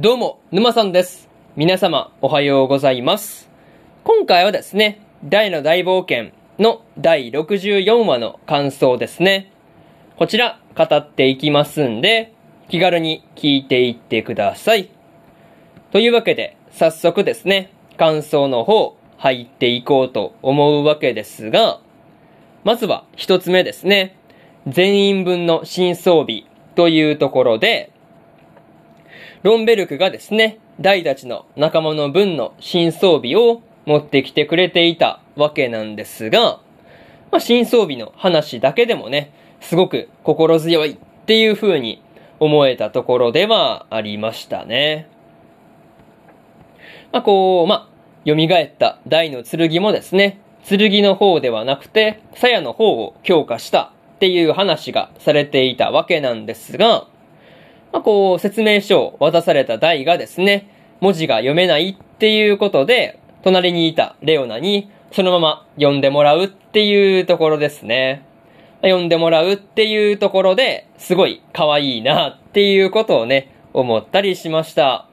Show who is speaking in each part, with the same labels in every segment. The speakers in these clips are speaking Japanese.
Speaker 1: どうも、沼さんです。皆様、おはようございます。今回はですね、大の大冒険の第64話の感想ですね。こちら、語っていきますんで、気軽に聞いていってください。というわけで、早速ですね、感想の方、入っていこうと思うわけですが、まずは一つ目ですね。全員分の新装備というところで、ロンベルクがですね、大たちの仲間の分の新装備を持ってきてくれていたわけなんですが、まあ、新装備の話だけでもね、すごく心強いっていう風に思えたところではありましたね。まあ、こう、まあ、蘇った大の剣もですね、剣の方ではなくて、鞘の方を強化したっていう話がされていたわけなんですが、まあ、こう、説明書を渡された大がですね、文字が読めないっていうことで、隣にいたレオナにそのまま読んでもらうっていうところですね。読んでもらうっていうところで、すごい可愛いなっていうことをね、思ったりしました。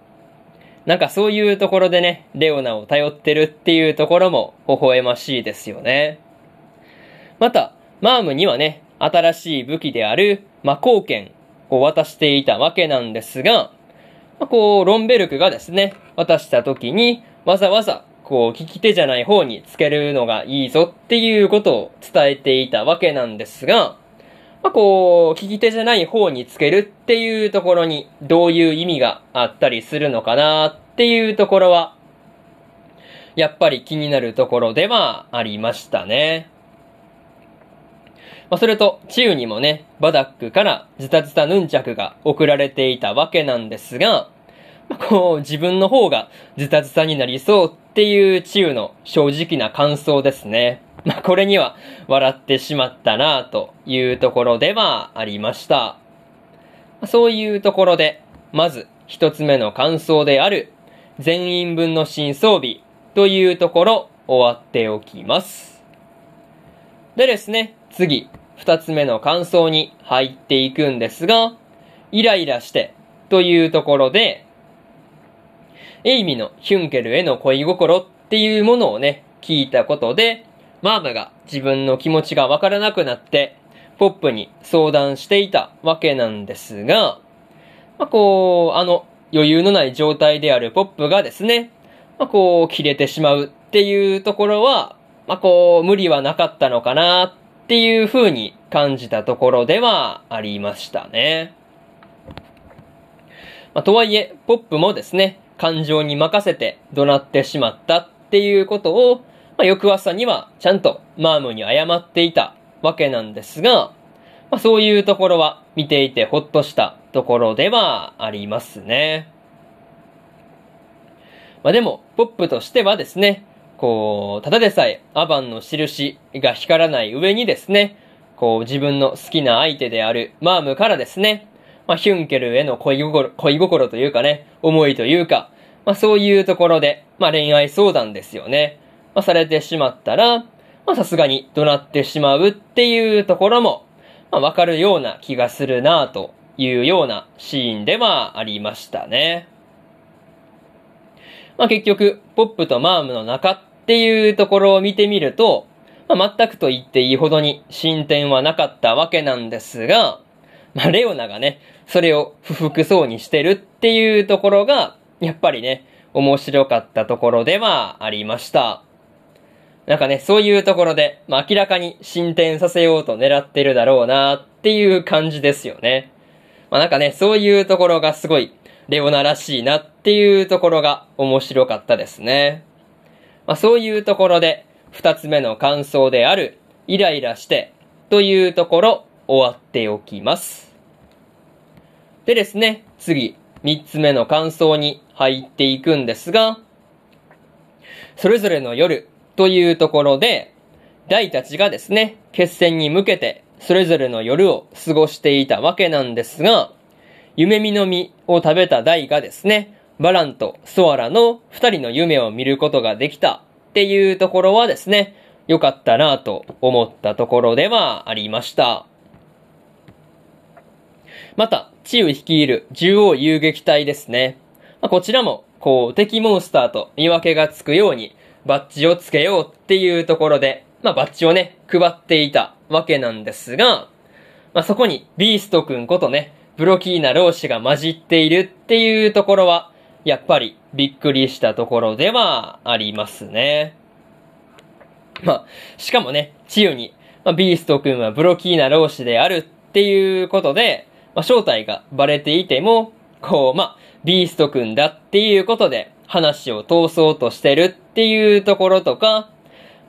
Speaker 1: なんかそういうところでね、レオナを頼ってるっていうところも微笑ましいですよね。また、マームにはね、新しい武器である魔鋼剣を渡していたわけなんですが、まあ、こう、ロンベルクがですね、渡した時に、わざわざ、こう、利き手じゃない方につけるのがいいぞっていうことを伝えていたわけなんですが、まあ、こう、利き手じゃない方につけるっていうところにどういう意味があったりするのかなっていうところは、やっぱり気になるところではありましたね。まあ、それと、チウにもね、バダックからズタズタヌンチャクが送られていたわけなんですが、まあ、こう、自分の方がズタズタになりそうっていうチウの正直な感想ですね。まあ、これには笑ってしまったなというところではありました。そういうところで、まず一つ目の感想である、全員分の新装備というところ終わっておきます。でですね、次、二つ目の感想に入っていくんですが、イライラしてというところで、エイミのヒュンケルへの恋心っていうものをね、聞いたことで、マームが自分の気持ちがわからなくなって、ポップに相談していたわけなんですが、まあ、こう、あの、余裕のない状態であるポップがですね、まあ、こう、切れてしまうっていうところは、まあ、こう、無理はなかったのかなっていう風に感じたところではありましたね。まあ、とはいえ、ポップもですね、感情に任せて怒鳴ってしまったっていうことを、まあ、翌朝にはちゃんとマームに謝っていたわけなんですが、まあ、そういうところは見ていてほっとしたところではありますね。まあ、でも、ポップとしてはですね、こう、ただでさえアバンの印が光らない上にですね、こう自分の好きな相手であるマームからですね、まあ、ヒュンケルへの恋心、恋心というかね、思いというか、まあ、そういうところで、まあ、恋愛相談ですよね。まあ、されてしまったら、まあ、さすがに怒鳴ってしまうっていうところも、まあ、わかるような気がするなというようなシーンではありましたね。まあ、結局、ポップとマームの中っていうところを見てみると、まあ、全くと言っていいほどに進展はなかったわけなんですが、まあ、レオナがね、それを不服そうにしてるっていうところが、やっぱりね、面白かったところではありました。なんかね、そういうところで、まあ、明らかに進展させようと狙ってるだろうなっていう感じですよね。まあ、なんかね、そういうところがすごい、レオナらしいなっていうところが面白かったですね。まあ、そういうところで、二つ目の感想である、イライラして、というところ、終わっておきます。でですね、次、三つ目の感想に入っていくんですが、それぞれの夜というところで、大たちがですね、決戦に向けて、それぞれの夜を過ごしていたわけなんですが、夢見の実を食べた大がですね、バランとソアラの二人の夢を見ることができたっていうところはですね、良かったなと思ったところではありました。また、チウ率いる獣王遊撃隊ですね。まあ、こちらも、こう、敵モンスターと見分けがつくように、バッジをつけようっていうところで、まあ、バッジをね、配っていたわけなんですが、まあ、そこに、ビーストくんことね、ブロキーナ老子が混じっているっていうところは、やっぱりびっくりしたところではありますね。まあ、しかもね、治癒に、まあ、ビースト君はブロキーナ老子であるっていうことで、まあ、正体がバレていても、こう、まあ、ビースト君だっていうことで話を通そうとしてるっていうところとか、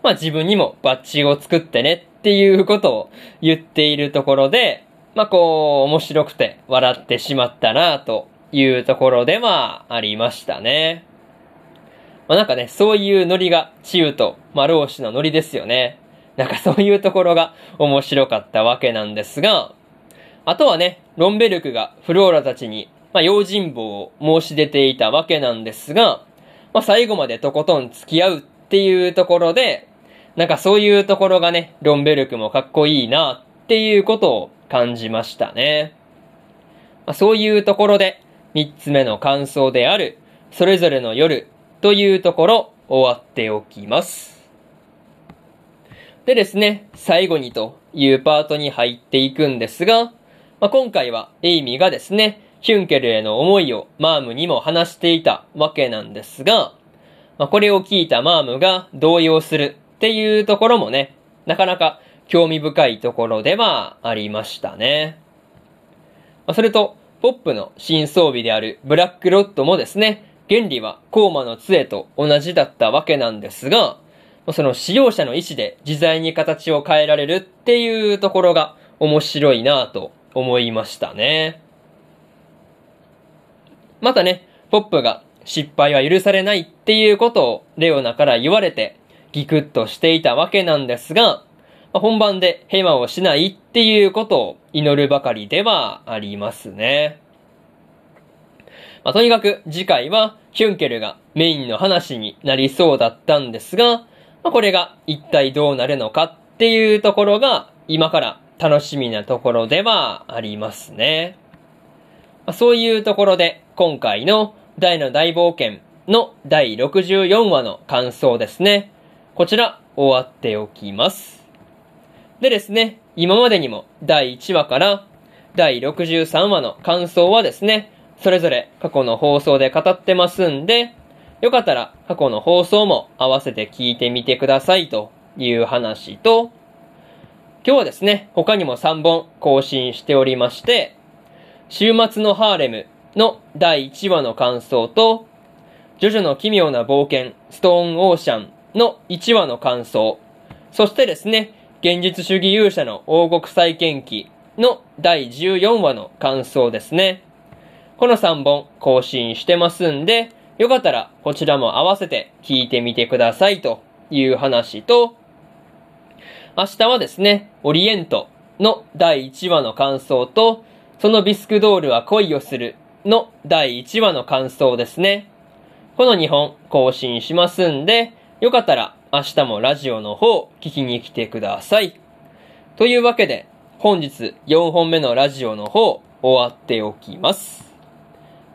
Speaker 1: まあ自分にもバッジを作ってねっていうことを言っているところで、まあこう、面白くて笑ってしまったなというところではありましたね。まあなんかね、そういうノリがチユと、まあ老子のノリですよね。なんかそういうところが面白かったわけなんですが、あとはね、ロンベルクがフローラたちに、まあ用心棒を申し出ていたわけなんですが、まあ最後までとことん付き合うっていうところで、なんかそういうところがね、ロンベルクもかっこいいなっていうことを感じましたね。まあ、そういうところで、三つ目の感想である、それぞれの夜というところ、終わっておきます。でですね、最後にというパートに入っていくんですが、まあ、今回はエイミがですね、ヒュンケルへの思いをマームにも話していたわけなんですが、まあ、これを聞いたマームが動揺するっていうところもね、なかなか興味深いところではありましたね。それと、ポップの新装備であるブラックロッドもですね、原理はコーマの杖と同じだったわけなんですが、その使用者の意思で自在に形を変えられるっていうところが面白いなと思いましたね。またね、ポップが失敗は許されないっていうことをレオナから言われてギクッとしていたわけなんですが、本番でヘマをしないっていうことを祈るばかりではありますね。まあ、とにかく次回はヒュンケルがメインの話になりそうだったんですが、まあ、これが一体どうなるのかっていうところが今から楽しみなところではありますね。まあ、そういうところで今回の大の大冒険の第64話の感想ですね。こちら終わっておきます。でですね、今までにも第1話から第63話の感想はですね、それぞれ過去の放送で語ってますんで、よかったら過去の放送も合わせて聞いてみてくださいという話と、今日はですね、他にも3本更新しておりまして、週末のハーレムの第1話の感想と、ジョジョの奇妙な冒険、ストーンオーシャンの1話の感想、そしてですね、現実主義勇者の王国再建記の第14話の感想ですね。この3本更新してますんで、よかったらこちらも合わせて聞いてみてくださいという話と、明日はですね、オリエントの第1話の感想と、そのビスクドールは恋をするの第1話の感想ですね。この2本更新しますんで、よかったら明日もラジオの方聞きに来てください。というわけで、本日4本目のラジオの方終わっておきます。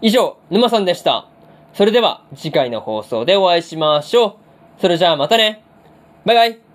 Speaker 1: 以上、沼さんでした。それでは次回の放送でお会いしましょう。それじゃあまたね。バイバイ。